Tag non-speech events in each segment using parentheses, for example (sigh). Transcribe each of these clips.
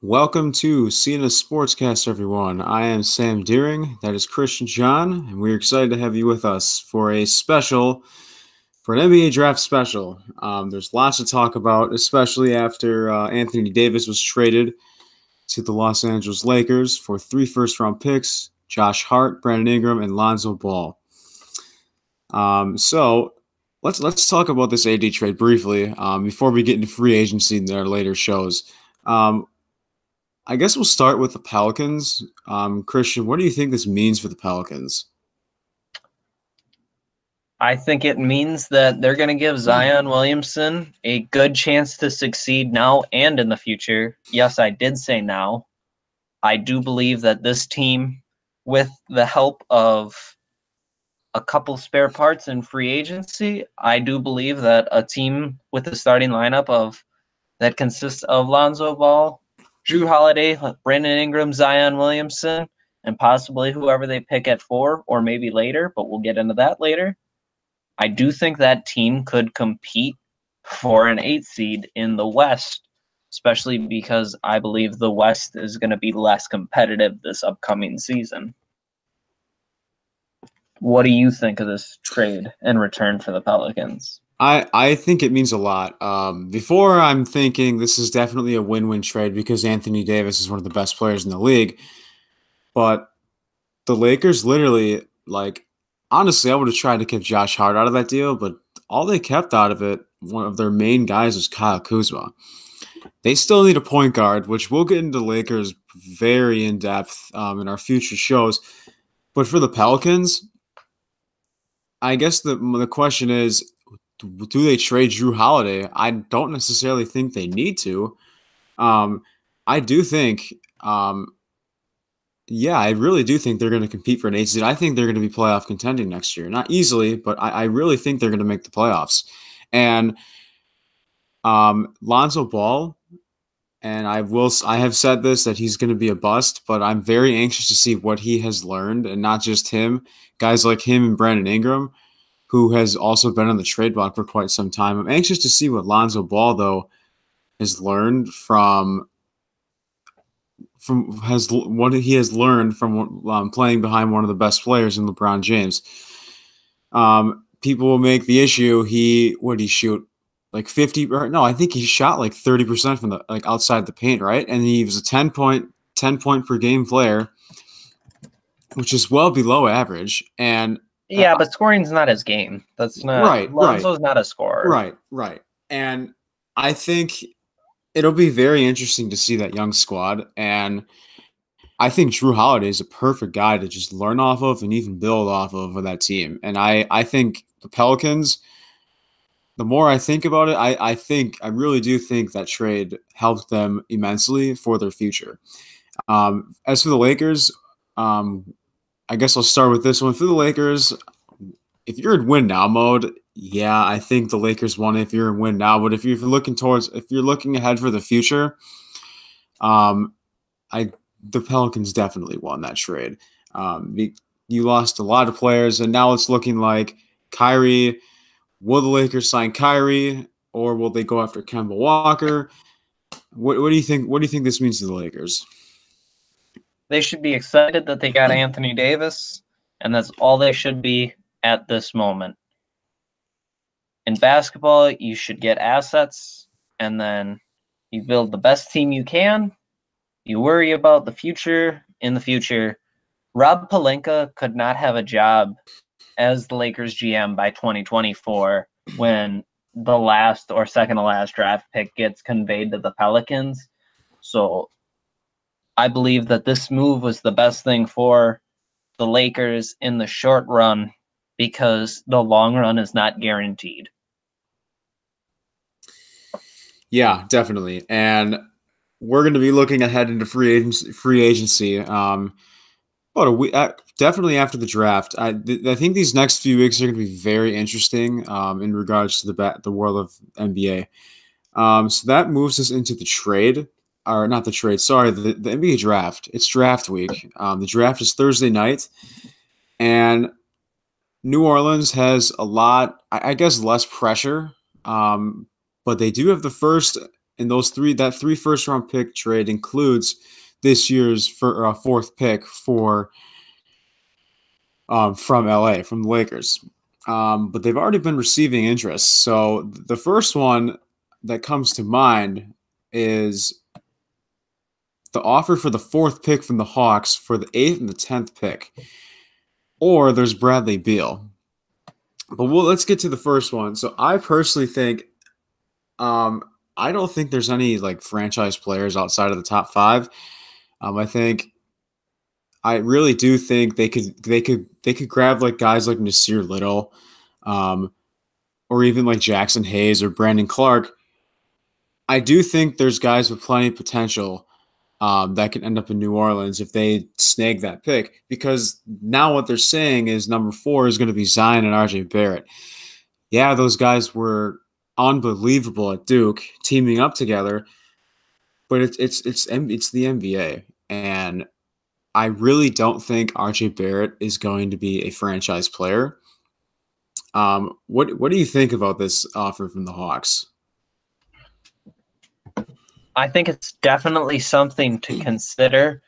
Welcome to C&S Sportscast, everyone. I am Sam Deering. That is Christian John, and we're excited to have you with us for a special, for an NBA draft special. Um, there's lots to talk about, especially after uh, Anthony Davis was traded to the Los Angeles Lakers for three first round picks Josh Hart, Brandon Ingram, and Lonzo Ball. Um, so let's let's talk about this AD trade briefly um, before we get into free agency in our later shows. Um, I guess we'll start with the Pelicans. Um, Christian, what do you think this means for the Pelicans? I think it means that they're going to give Zion Williamson a good chance to succeed now and in the future. Yes, I did say now. I do believe that this team, with the help of a couple spare parts in free agency, I do believe that a team with a starting lineup of that consists of Lonzo Ball, Jrue Holiday, Brandon Ingram, Zion Williamson, and possibly whoever they pick at four or maybe later, but we'll get into that later. I do think that team could compete for an eight seed in the West, especially because I believe the West is going to be less competitive this upcoming season. What do you think of this trade in return for the Pelicans? I, I think it means a lot. Um, before I'm thinking this is definitely a win-win trade because Anthony Davis is one of the best players in the league. But the Lakers literally like honestly, I would have tried to keep Josh Hart out of that deal, but all they kept out of it, one of their main guys was Kyle Kuzma. They still need a point guard, which we'll get into Lakers very in depth um, in our future shows. But for the Pelicans, I guess the the question is do they trade Jrue Holiday? I don't necessarily think they need to. Um, I do think, um, yeah, I really do think they're going to compete for an eight seed. I think they're going to be playoff contending next year. Not easily, but I, I really think they're going to make the playoffs. And um, Lonzo Ball, and I will, I have said this that he's going to be a bust, but I'm very anxious to see what he has learned, and not just him. Guys like him and Brandon Ingram who has also been on the trade block for quite some time. I'm anxious to see what Lonzo Ball though has learned from from has what he has learned from um, playing behind one of the best players in LeBron James. Um, people will make the issue he would he shoot like 50 or no, I think he shot like 30% from the like outside the paint, right? And he was a 10 point 10 point per game player, which is well below average. And yeah, uh, but scoring's not his game. That's not right. Lonzo's right. not a scorer. Right, right. And I think it'll be very interesting to see that young squad. And I think Jrue Holiday is a perfect guy to just learn off of and even build off of with that team. And I, I think the Pelicans, the more I think about it, I, I think I really do think that trade helped them immensely for their future. Um, as for the Lakers, um, I guess I'll start with this one for the Lakers. If you're in win now mode, yeah, I think the Lakers won if you're in win now. But if you're looking towards, if you're looking ahead for the future, um, I the Pelicans definitely won that trade. Um, you lost a lot of players, and now it's looking like Kyrie. Will the Lakers sign Kyrie, or will they go after Kemba Walker? What, what do you think? What do you think this means to the Lakers? They should be excited that they got Anthony Davis, and that's all they should be at this moment. In basketball, you should get assets, and then you build the best team you can. You worry about the future in the future. Rob Pelinka could not have a job as the Lakers GM by 2024 when the last or second to last draft pick gets conveyed to the Pelicans. So I believe that this move was the best thing for the Lakers in the short run because the long run is not guaranteed. Yeah, definitely. And we're going to be looking ahead into free agency. Free agency. Um, about a week, uh, definitely after the draft. I, th- I think these next few weeks are going to be very interesting um, in regards to the the world of NBA. Um, so that moves us into the trade or not the trade, sorry, the, the NBA draft. It's draft week. Um, the draft is Thursday night, and New Orleans has a lot, I, I guess, less pressure, um, but they do have the first and those three that three first round pick trade includes this year's for, uh, fourth pick for um, from LA from the Lakers. Um, but they've already been receiving interest. So the first one that comes to mind is the offer for the fourth pick from the Hawks for the eighth and the tenth pick, or there's Bradley Beal. But well, let's get to the first one. So I personally think, um, I don't think there's any like franchise players outside of the top five. Um, I think, I really do think they could they could they could grab like guys like Nassir Little, um, or even like Jaxson Hayes or Brandon Clarke. I do think there's guys with plenty of potential um, that can end up in New Orleans if they snag that pick. Because now what they're saying is number four is going to be Zion and RJ Barrett. Yeah, those guys were unbelievable at Duke, teaming up together. But it's it's it's it's the NBA, and I really don't think RJ Barrett is going to be a franchise player. Um, what what do you think about this offer from the Hawks? I think it's definitely something to hmm. consider,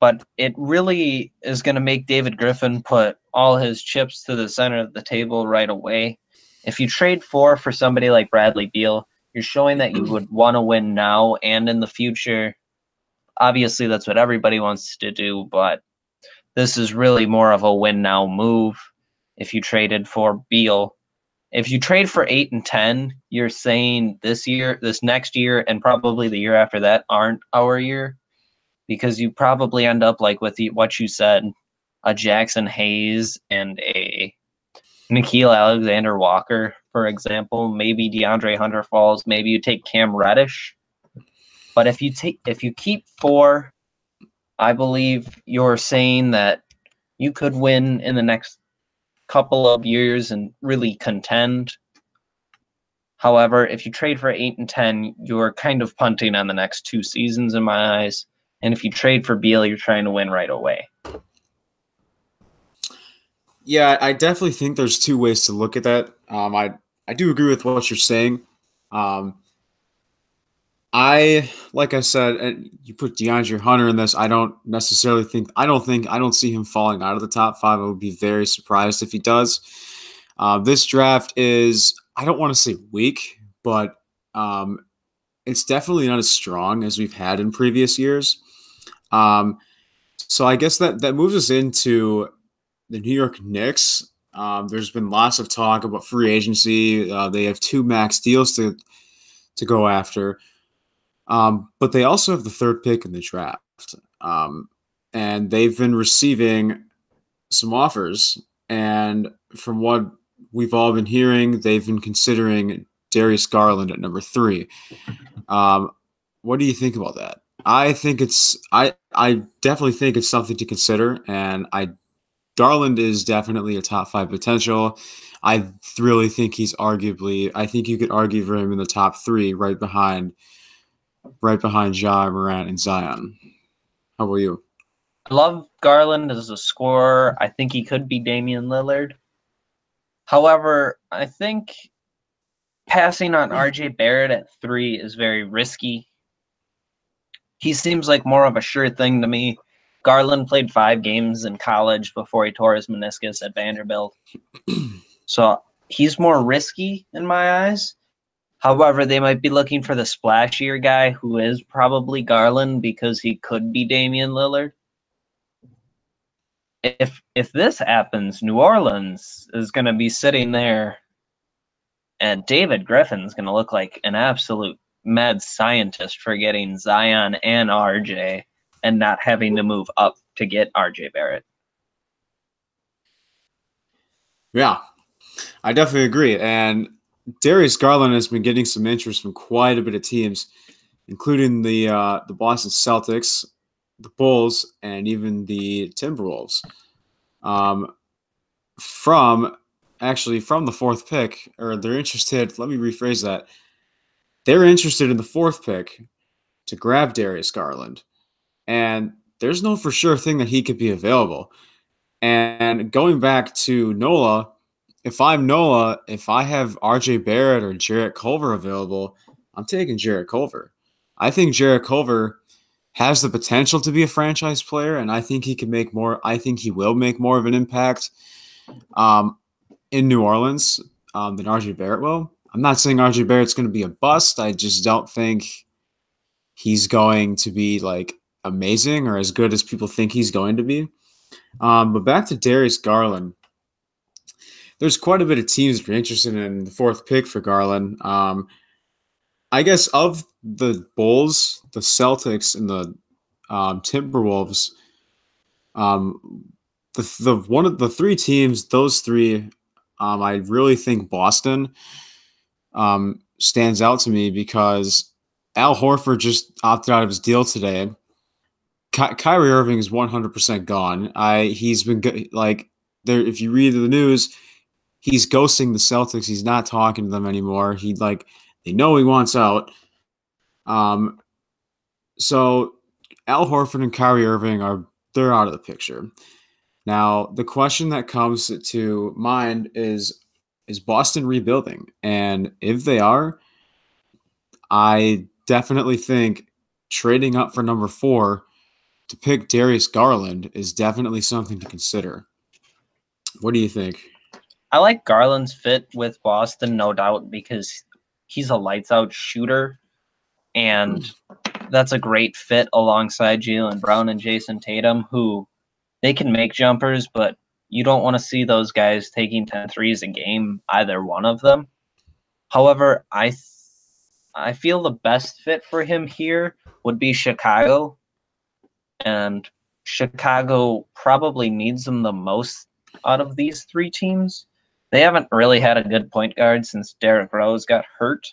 but it really is going to make David Griffin put all his chips to the center of the table right away. If you trade four for somebody like Bradley Beal, you're showing that you hmm. would want to win now and in the future. Obviously, that's what everybody wants to do, but this is really more of a win now move. If you traded for Beal, if you trade for eight and ten, you're saying this year, this next year, and probably the year after that aren't our year, because you probably end up like with the, what you said, a Jaxson Hayes and a Nickeil Alexander Walker, for example. Maybe DeAndre Hunter falls. Maybe you take Cam Reddish. But if you take if you keep four, I believe you're saying that you could win in the next couple of years and really contend. However, if you trade for eight and ten, you're kind of punting on the next two seasons in my eyes. And if you trade for Beal, you're trying to win right away. Yeah, I definitely think there's two ways to look at that. Um, I I do agree with what you're saying. Um, I like I said, you put DeAndre Hunter in this. I don't necessarily think I don't think I don't see him falling out of the top five. I would be very surprised if he does. Uh, this draft is I don't want to say weak, but um, it's definitely not as strong as we've had in previous years. Um, so I guess that that moves us into the New York Knicks. Um, there's been lots of talk about free agency. Uh, they have two max deals to to go after. Um, but they also have the third pick in the draft. Um, and they've been receiving some offers. And from what we've all been hearing, they've been considering Darius Garland at number three. Um, what do you think about that? I think it's I I definitely think it's something to consider, and I Garland is definitely a top five potential. I really think he's arguably I think you could argue for him in the top three, right behind right behind Ja Morant and Zion. How about you? I love Garland as a scorer. I think he could be Damian Lillard. However, I think passing on RJ Barrett at three is very risky. He seems like more of a sure thing to me. Garland played five games in college before he tore his meniscus at Vanderbilt. (clears throat) so he's more risky in my eyes. However, they might be looking for the splashier guy who is probably Garland because he could be Damian Lillard. If if this happens, New Orleans is going to be sitting there and David Griffin's going to look like an absolute mad scientist for getting Zion and RJ and not having to move up to get RJ Barrett. Yeah, I definitely agree. And Darius Garland has been getting some interest from quite a bit of teams, including the uh, the Boston Celtics, the Bulls, and even the Timberwolves. Um, from actually from the fourth pick, or they're interested. Let me rephrase that. They're interested in the fourth pick to grab Darius Garland, and there's no for sure thing that he could be available. And going back to Nola, if I'm Noah, if I have RJ Barrett or Jarrett Culver available, I'm taking Jarrett Culver. I think Jarrett Culver has the potential to be a franchise player, and I think he can make more. I think he will make more of an impact um, in New Orleans um, than RJ Barrett will. I'm not saying RJ Barrett's going to be a bust. I just don't think he's going to be like amazing or as good as people think he's going to be. Um, but back to Darius Garland. There's quite a bit of teams that are interested in the fourth pick for Garland. Um, I guess of the Bulls, the Celtics, and the um, Timberwolves, um, the the one of the three teams, those three, um, I really think Boston um, stands out to me because Al Horford just opted out of his deal today. Ky- Kyrie Irving is 100% gone. I he's been go- like there if you read the news, he's ghosting the Celtics. He's not talking to them anymore. He like they know he wants out. Um so Al Horford and Kyrie Irving are they're out of the picture. Now, the question that comes to mind is is Boston rebuilding? And if they are, I definitely think trading up for number 4 to pick Darius Garland is definitely something to consider. What do you think? I like Garland's fit with Boston, no doubt, because he's a lights out shooter. And hmm. that's a great fit alongside Jaylen Brown and Jayson Tatum, who they can make jumpers, but you don't want to see those guys taking 10 threes a game, either one of them. However, I th- I feel the best fit for him here would be Chicago. And Chicago probably needs him the most out of these three teams. They haven't really had a good point guard since Derrick Rose got hurt.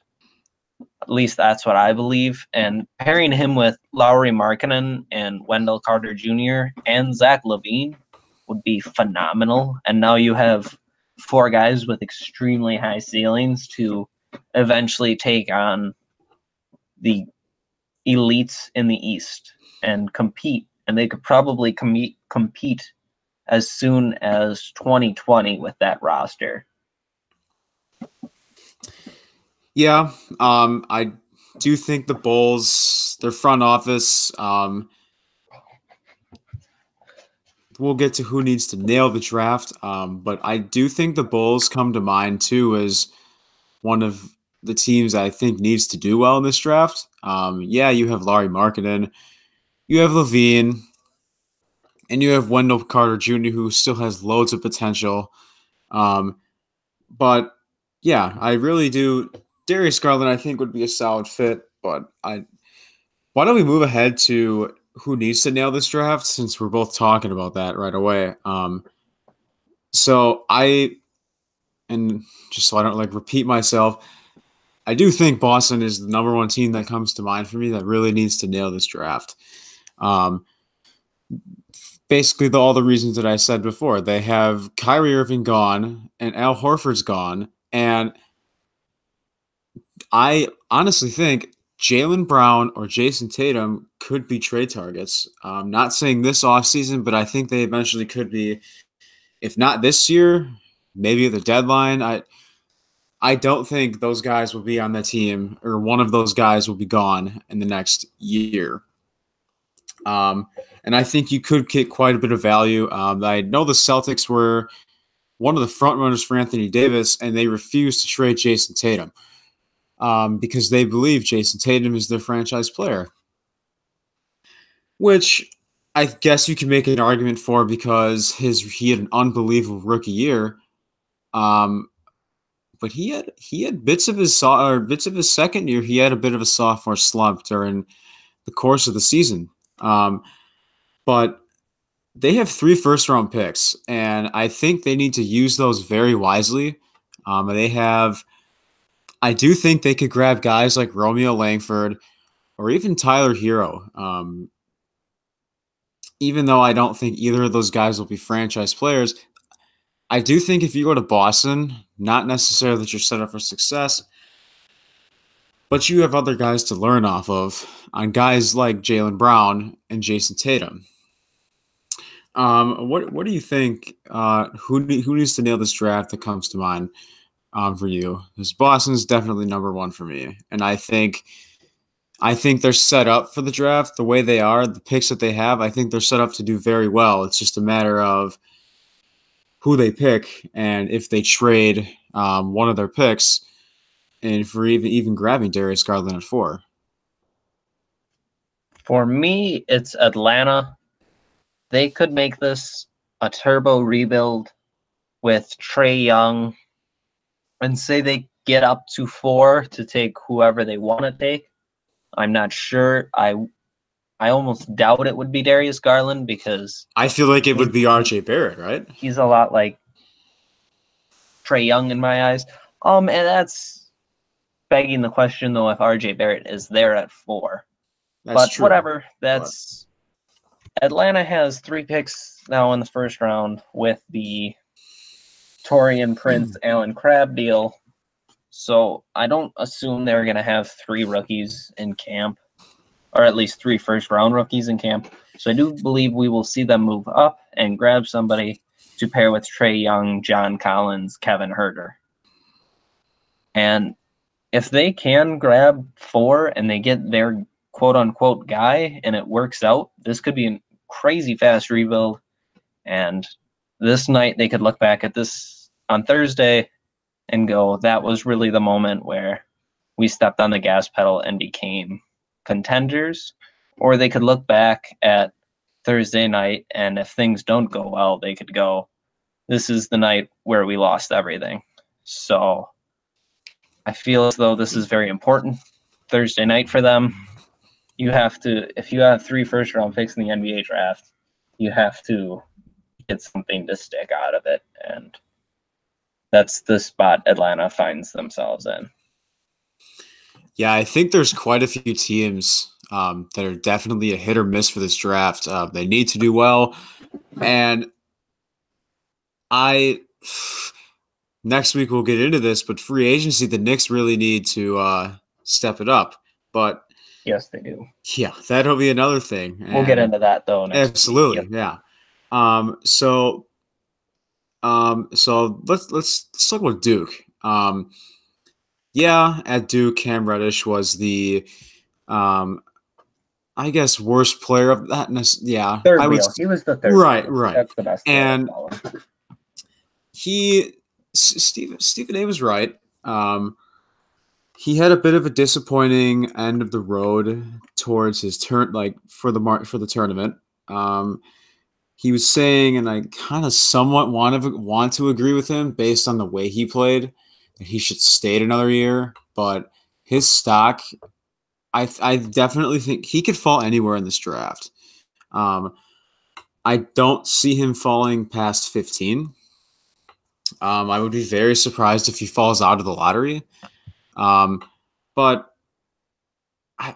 At least that's what I believe. And pairing him with Lauri Markkanen and Wendell Carter Jr. and Zach LaVine would be phenomenal. And now you have four guys with extremely high ceilings to eventually take on the elites in the East and compete. And they could probably com- compete as soon as 2020 with that roster. Yeah, um, I do think the Bulls, their front office, um, we'll get to who needs to nail the draft. Um, but I do think the Bulls come to mind too as one of the teams I think needs to do well in this draft. Um, yeah, you have Lauri Markkanen, you have LaVine, and you have Wendell Carter Jr., who still has loads of potential. Um, but yeah, I really do Darius Garland, I think, would be a solid fit. But I, why don't we move ahead to who needs to nail this draft since we're both talking about that right away. Um, so I, and just so I don't like repeat myself, I do think Boston is the number one team that comes to mind for me that really needs to nail this draft. Um, basically, the, all the reasons that I said before. They have Kyrie Irving gone and Al Horford's gone, and I honestly think Jaylen Brown or Jayson Tatum could be trade targets. I'm not saying this offseason, but I think they eventually could be. If not this year, maybe the deadline. I I don't think those guys will be on the team, or one of those guys will be gone in the next year. Um, and I think you could get quite a bit of value. Um, I know the Celtics were one of the front runners for Anthony Davis, and they refused to trade Jayson Tatum um, because they believe Jayson Tatum is their franchise player. Which I guess you can make an argument for because his he had an unbelievable rookie year. Um, but he had he had bits of his or bits of his second year. He had a bit of a sophomore slump during the course of the season. Um, but they have three first round picks, and I think they need to use those very wisely. Um, they have I do think they could grab guys like Romeo Langford or even Tyler Herro. Um, even though I don't think either of those guys will be franchise players, I do think if you go to Boston, not necessarily that you're set up for success, but you have other guys to learn off of on guys like Jaylen Brown and Jayson Tatum. Um, what what do you think? Uh, who who needs to nail this draft that comes to mind? um, for you because Boston's definitely number one for me, and I think. I think they're set up for the draft the way they are, the picks that they have. I think they're set up to do very well. It's just a matter of who they pick and if they trade um, one of their picks and for even even grabbing Darius Garland at four. For me, it's Atlanta. They could make this a turbo rebuild with Trae Young and say they get up to four to take whoever they want to take. I'm not sure. I I almost doubt it would be Darius Garland because I feel like it would be RJ Barrett, right? He's a lot like Trae Young in my eyes. Um, and that's begging the question though if RJ Barrett is there at four. That's but true. whatever. That's but. Atlanta has three picks now in the first round with the Taurean Prince mm. Allen Crabbe deal. So I don't assume they're gonna have three rookies in camp, or at least three first round rookies in camp. So I do believe we will see them move up and grab somebody to pair with Trae Young, John Collins, Kevin Huerter. And if they can grab four and they get their quote unquote guy and it works out, this could be a crazy fast rebuild. And this night they could look back at this on Thursday and go, that was really the moment where we stepped on the gas pedal and became contenders. Or they could look back at Thursday night and if things don't go well, they could go, this is the night where we lost everything. So I feel as though this is very important Thursday night for them. You have to, if you have three first round picks in the NBA draft, you have to get something to stick out of it. And that's the spot Atlanta finds themselves in. Yeah, I think there's quite a few teams um, that are definitely a hit or miss for this draft. Uh, they need to do well. And I next week we'll get into this, but free agency, the Knicks really need to uh, step it up. But yes, they do. Yeah, that'll be another thing. We'll get into that though. absolutely, week. yeah. Um, so, um, so let's let's let's talk about Duke. Um, yeah, at Duke, Cam Reddish was the, um, I guess worst player of that. Yeah, third I would, he was the third. Right, right. That's the best. And he Stephen Stephen A was right. Um, he had a bit of a disappointing end of the road towards his turn, like for the mar- for the tournament. Um, he was saying, and I kind of somewhat want to want to agree with him based on the way he played, that he should stay another year. But his stock, I I definitely think he could fall anywhere in this draft. Um, I don't see him falling past fifteen. Um, I would be very surprised if he falls out of the lottery. Um, but I,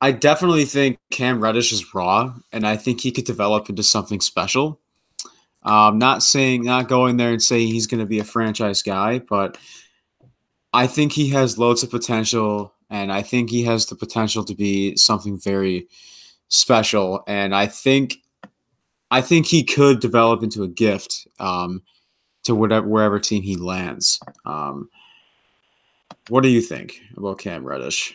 I definitely think Cam Reddish is raw, and I think he could develop into something special. Um, not saying, not going there and saying he's going to be a franchise guy, but I think he has loads of potential, and I think he has the potential to be something very special. And I think, I think he could develop into a gift. Um, to whatever wherever team he lands. Um, what do you think about Cam Reddish?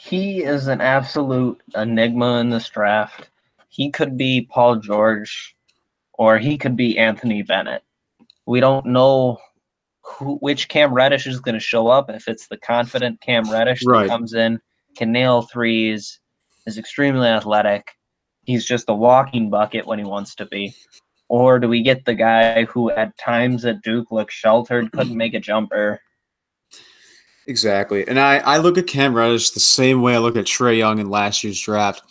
He is an absolute enigma in this draft. He could be Paul George, or he could be Anthony Bennett. We don't know who, which Cam Reddish is going to show up. If it's the confident Cam Reddish right. that comes in, can nail threes, is extremely athletic. He's just a walking bucket when he wants to be. Or do we get the guy who at times at Duke looked sheltered, (clears throat) couldn't make a jumper? Exactly. And I, I look at Cam Reddish the same way I look at Trae Young in last year's draft.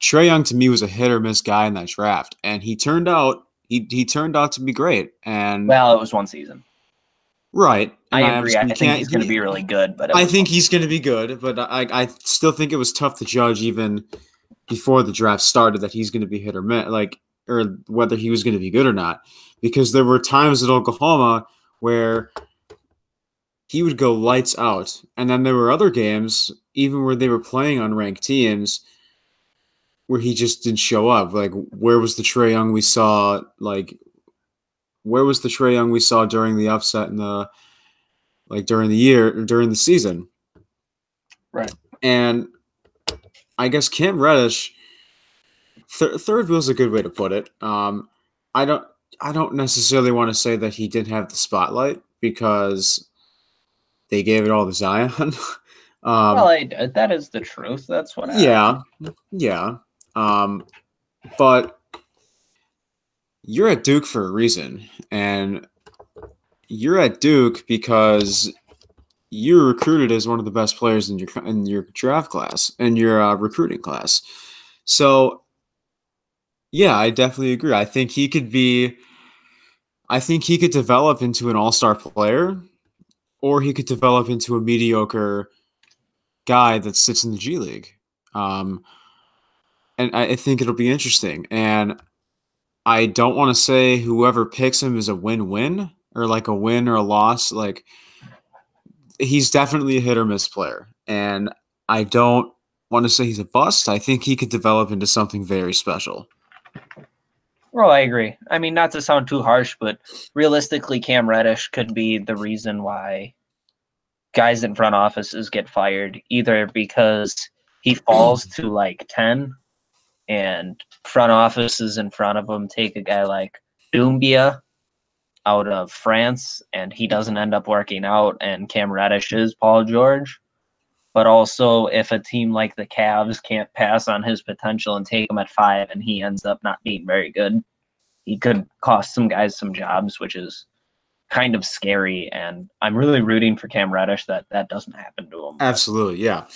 Trae Young to me was a hit or miss guy in that draft. And he turned out he, he turned out to be great. And well, it was one season. Right. I agree. I, I think he's going to be really good, but I think he's going to be good. But I, I still think it was tough to judge even before the draft started that he's going to be hit or miss. Like or whether he was going to be good or not. Because there were times at Oklahoma where he would go lights out. And then there were other games, even where they were playing on ranked teams, where he just didn't show up. Like, where was the Trae Young we saw, like, where was the Trae Young we saw during the upset in the like during the year during the season? Right. And I guess Cam Reddish th- third wheel is a good way to put it. Um, I don't I don't necessarily want to say that he didn't have the spotlight because they gave it all to Zion. (laughs) um, well, I, that is the truth. That's what. Happened. Yeah, yeah. Um, but you're at Duke for a reason, and you're at Duke because you're recruited as one of the best players in your in your draft class and your uh, recruiting class. So, yeah, I definitely agree. I think he could be. I think he could develop into an all-star player, or he could develop into a mediocre guy that sits in the G League. Um, and I think it'll be interesting. And I don't want to say whoever picks him is a win-win or like a win or a loss. Like he's definitely a hit or miss player, and I don't want to say he's a bust. I think he could develop into something very special. Well, I agree. I mean, not to sound too harsh, but realistically, Cam Reddish could be the reason why guys in front offices get fired, either because he falls to like 10 and front offices in front of him take a guy like Doumbouya out of France and he doesn't end up working out and Cam Reddish is Paul George. But also if a team like the Cavs can't pass on his potential and take him at five and he ends up not being very good, he could cost some guys some jobs, which is kind of scary. And I'm really rooting for Cam Reddish that that doesn't happen to him. Absolutely, yeah.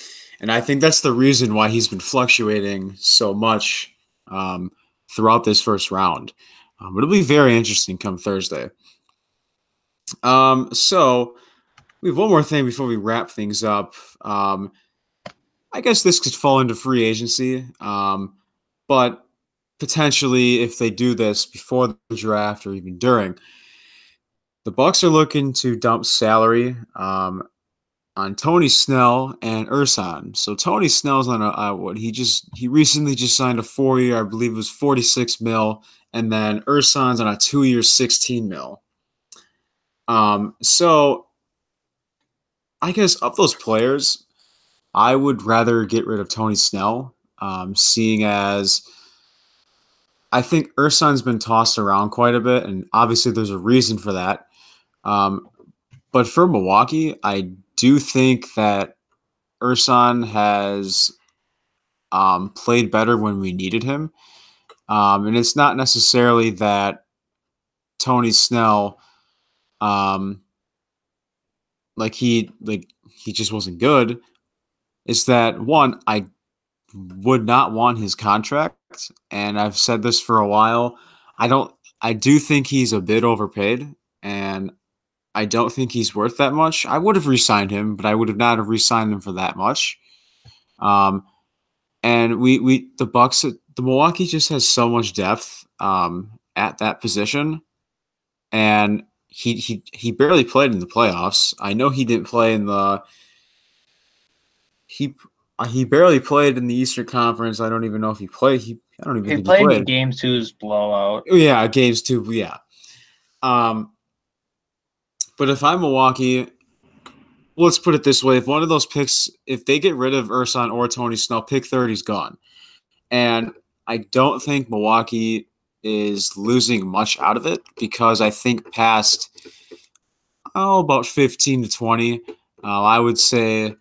And I think that's the reason why he's been fluctuating so much um, throughout this first round. Um, it'll be very interesting come Thursday. Um, so we have one more thing before we wrap things up. Um, I guess this could fall into free agency, um, but potentially if they do this before the draft or even during, the Bucks are looking to dump salary. Um, on Tony Snell and Ersan. So Tony Snell's on a uh, what he just he recently just signed a four year, I believe it was 46 mil, and then Ersan's on a two year 16 mil. Um, so I guess of those players, I would rather get rid of Tony Snell, um, seeing as I think Ersan's been tossed around quite a bit, and obviously there's a reason for that. Um, but for Milwaukee, I do think that Ersan has um, played better when we needed him. Um, and it's not necessarily that Tony Snell, um, like he like he just wasn't good. is that one I would not want his contract, and I've said this for a while. I don't. I do think he's a bit overpaid, and I don't think he's worth that much. I would have re-signed him, but I would have not have re-signed him for that much. Um, and we we the Bucks the Milwaukee just has so much depth um, at that position, and he he he barely played in the playoffs. I know he didn't play in the he he barely played in the Eastern Conference. I don't even know if he played. He I don't even he played, he played in game two's blowout. Yeah, games two. Yeah. Um, but if I'm Milwaukee, let's put it this way: if one of those picks, if they get rid of Ersan or Tony Snell, pick 30's gone. And I don't think Milwaukee is losing much out of it because I think past oh about 15 to 20, uh, I would say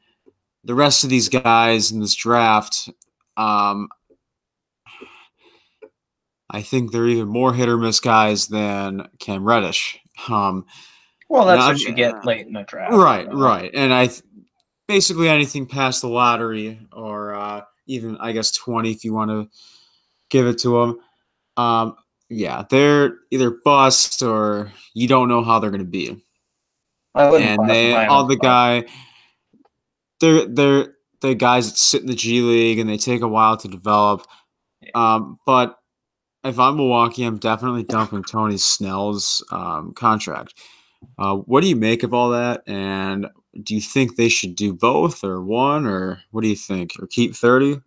the rest of these guys in this draft, um, I think they're even more hit or miss guys than Cam Reddish. Um, well, that's what you get late in the draft. Right, right. And I th- basically anything past the lottery or uh, even I guess 20 if you want to give it to them. Um, yeah, they're either bust or you don't know how they're going to be. and they all the guy they're they're the guys that sit in the G League and they take a while to develop. Um, but if I'm Milwaukee, I'm definitely dumping Tony Snell's um, contract. Uh, what do you make of all that? And do you think they should do both or one, or what do you think? Or keep 30?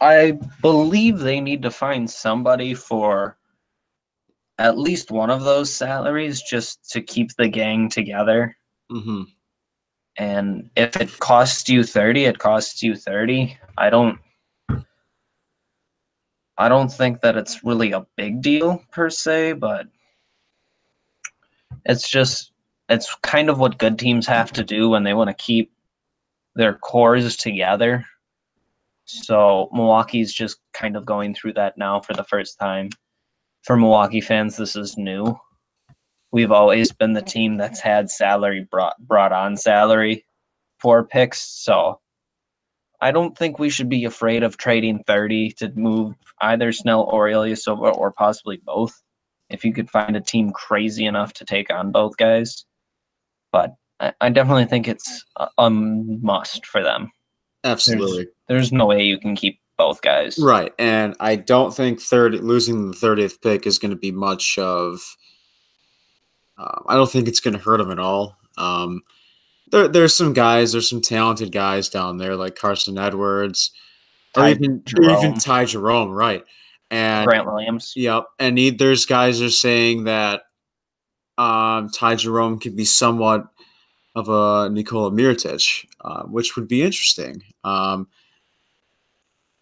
I believe they need to find somebody for at least one of those salaries just to keep the gang together. Mm-hmm. And if it costs you 30, it costs you 30. I don't I don't think that it's really a big deal per se, but it's just it's kind of what good teams have to do when they want to keep their cores together. So Milwaukee's just kind of going through that now for the first time. For Milwaukee fans, this is new. We've always been the team that's had salary brought brought on salary for picks, so I don't think we should be afraid of trading 30 to move either Snell or Ilyasova or possibly both. If you could find a team crazy enough to take on both guys, but I, I definitely think it's a, a must for them. Absolutely. There's, there's no way you can keep both guys. Right, and I don't think third losing the thirtieth pick is going to be much of. Uh, I don't think it's going to hurt them at all. Um, there, there's some guys, there's some talented guys down there like Carsen Edwards, or Ty even, Jerome. even Ty Jerome, right? And Grant Williams. Yep, and he, there's guys are saying that um, Ty Jerome could be somewhat of a Nikola Mirotic, uh, which would be interesting. Um,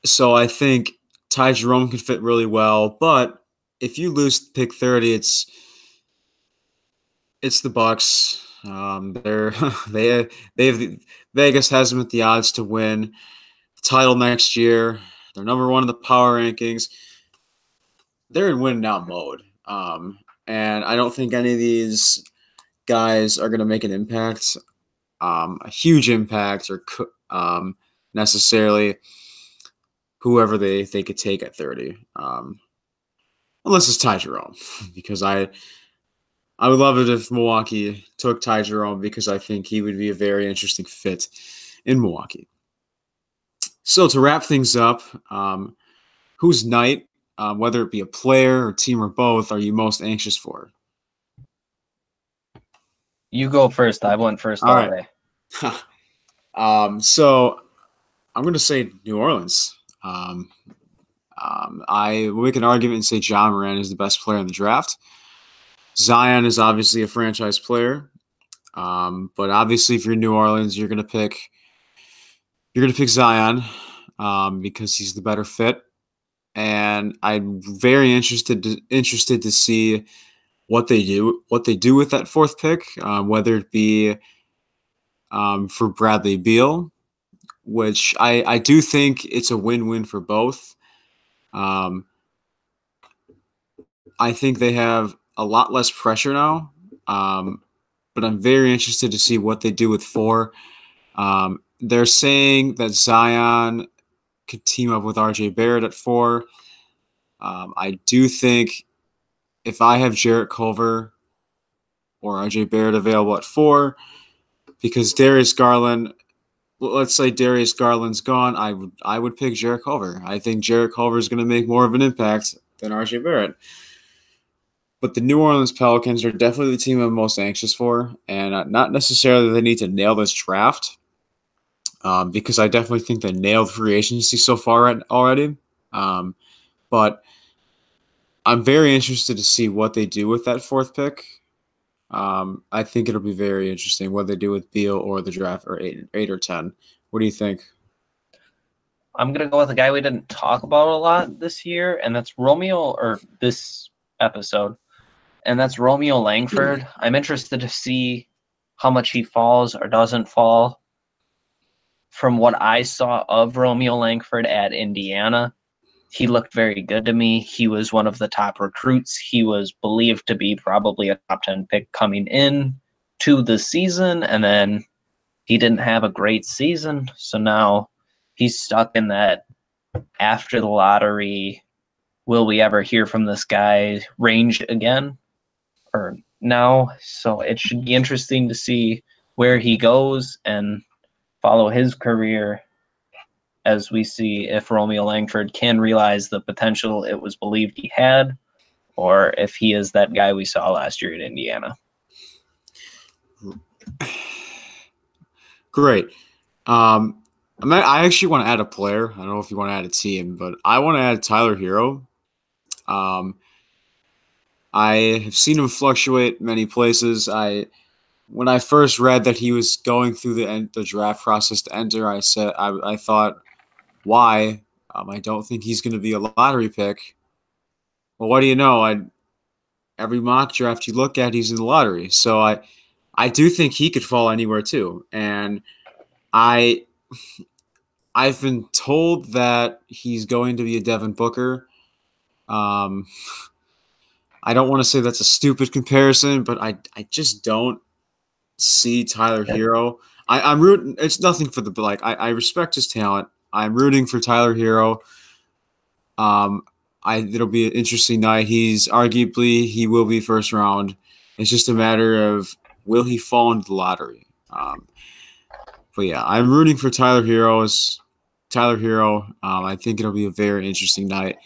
so I think Ty Jerome can fit really well, but if you lose pick thirty, it's it's the Bucks. Um, they're (laughs) they they have the, Vegas has them at the odds to win the title next year. They're number one in the power rankings. They're in win now mode, um, and I don't think any of these guys are going to make an impact, um, a huge impact, or um, necessarily whoever they they could take at thirty, um, unless it's Ty Jerome, (laughs) because I I would love it if Milwaukee took Ty Jerome because I think he would be a very interesting fit in Milwaukee. So to wrap things up, um, whose night, um, whether it be a player or team or both, are you most anxious for? You go first. I went first All all, right. day. (laughs) um, so I'm going to say New Orleans. Um, um, I will make an argument and say Ja Morant is the best player in the draft. Zion is obviously a franchise player, um, but obviously, if you're New Orleans, you're going to pick you're going to pick Zion um, because he's the better fit, and I'm very interested to, interested to see what they do what they do with that fourth pick, um, whether it be um, for Bradley Beal, which I I do think it's a win win for both. Um, I think they have a lot less pressure now, um, but I'm very interested to see what they do with four. Um, they're saying that Zion could team up with RJ Barrett at four. Um, I do think if I have Jarrett Culver or RJ Barrett available at four, because Darius Garland, let's say Darius Garland's gone, I would I would pick Jarrett Culver. I think Jarrett Culver is going to make more of an impact than RJ Barrett. But the New Orleans Pelicans are definitely the team I'm most anxious for, and uh, not necessarily they need to nail this draft, um, because I definitely think they nailed free agency so far already. Um, but I'm very interested to see what they do with that fourth pick. Um, I think it'll be very interesting what they do with Beal or the draft or eight, eight or ten. What do you think? I'm gonna go with a guy we didn't talk about a lot this year, and that's Romeo or this episode, and that's Romeo Langford. I'm interested to see how much he falls or doesn't fall. From what I saw of Romeo Langford at Indiana, he looked very good to me. He was one of the top recruits. He was believed to be probably a top 10 pick coming in to the season, and then he didn't have a great season. So now he's stuck in that after the lottery, will we ever hear from this guy range again? Or now? So it should be interesting to see where he goes and follow his career as we see if Romeo Langford can realize the potential it was believed he had, or if he is that guy we saw last year at Indiana. (sighs) Great. Um, I, actually want to add a player. I don't know if you want to add a team, but I want to add Tyler Herro. Um, I have seen him fluctuate many places. I when I first read that he was going through the the draft process to enter, I said I, I thought, why? Um, I don't think he's going to be a lottery pick. Well, what do you know? I every mock draft you look at, he's in the lottery. So I I do think he could fall anywhere too. And I (sighs) I've been told that he's going to be a Devin Booker. Um, (sighs) I don't want to say that's a stupid comparison, but I I just don't see Tyler Herro. I, I'm rooting. It's nothing for the like. I, I respect his talent. I'm rooting for Tyler Herro. Um, I it'll be an interesting night. He's arguably he will be first round. It's just a matter of will he fall into the lottery. Um, but yeah, I'm rooting for Tyler Herro's Tyler Herro. Um, I think it'll be a very interesting night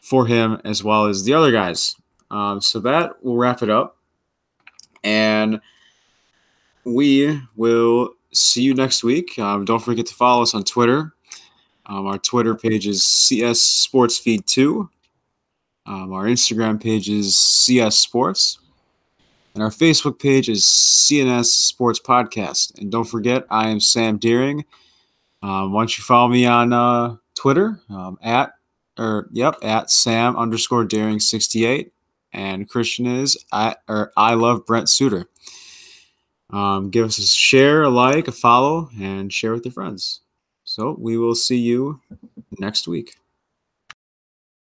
for him as well as the other guys. Um, so that will wrap it up, and we will see you next week. Um, don't forget to follow us on Twitter. Um, our Twitter page is CS Sports Feed 2. Um, our Instagram page is CS Sports. And our Facebook page is C&S Sports Podcast. And don't forget, I am Sam Deering. Um, why don't you follow me on uh, Twitter um, at, or yep, at Sam underscore Deering 68. And Christian is at, or I love Brent Suter. Um, give us a share, a like, a follow, and share with your friends. So we will see you next week.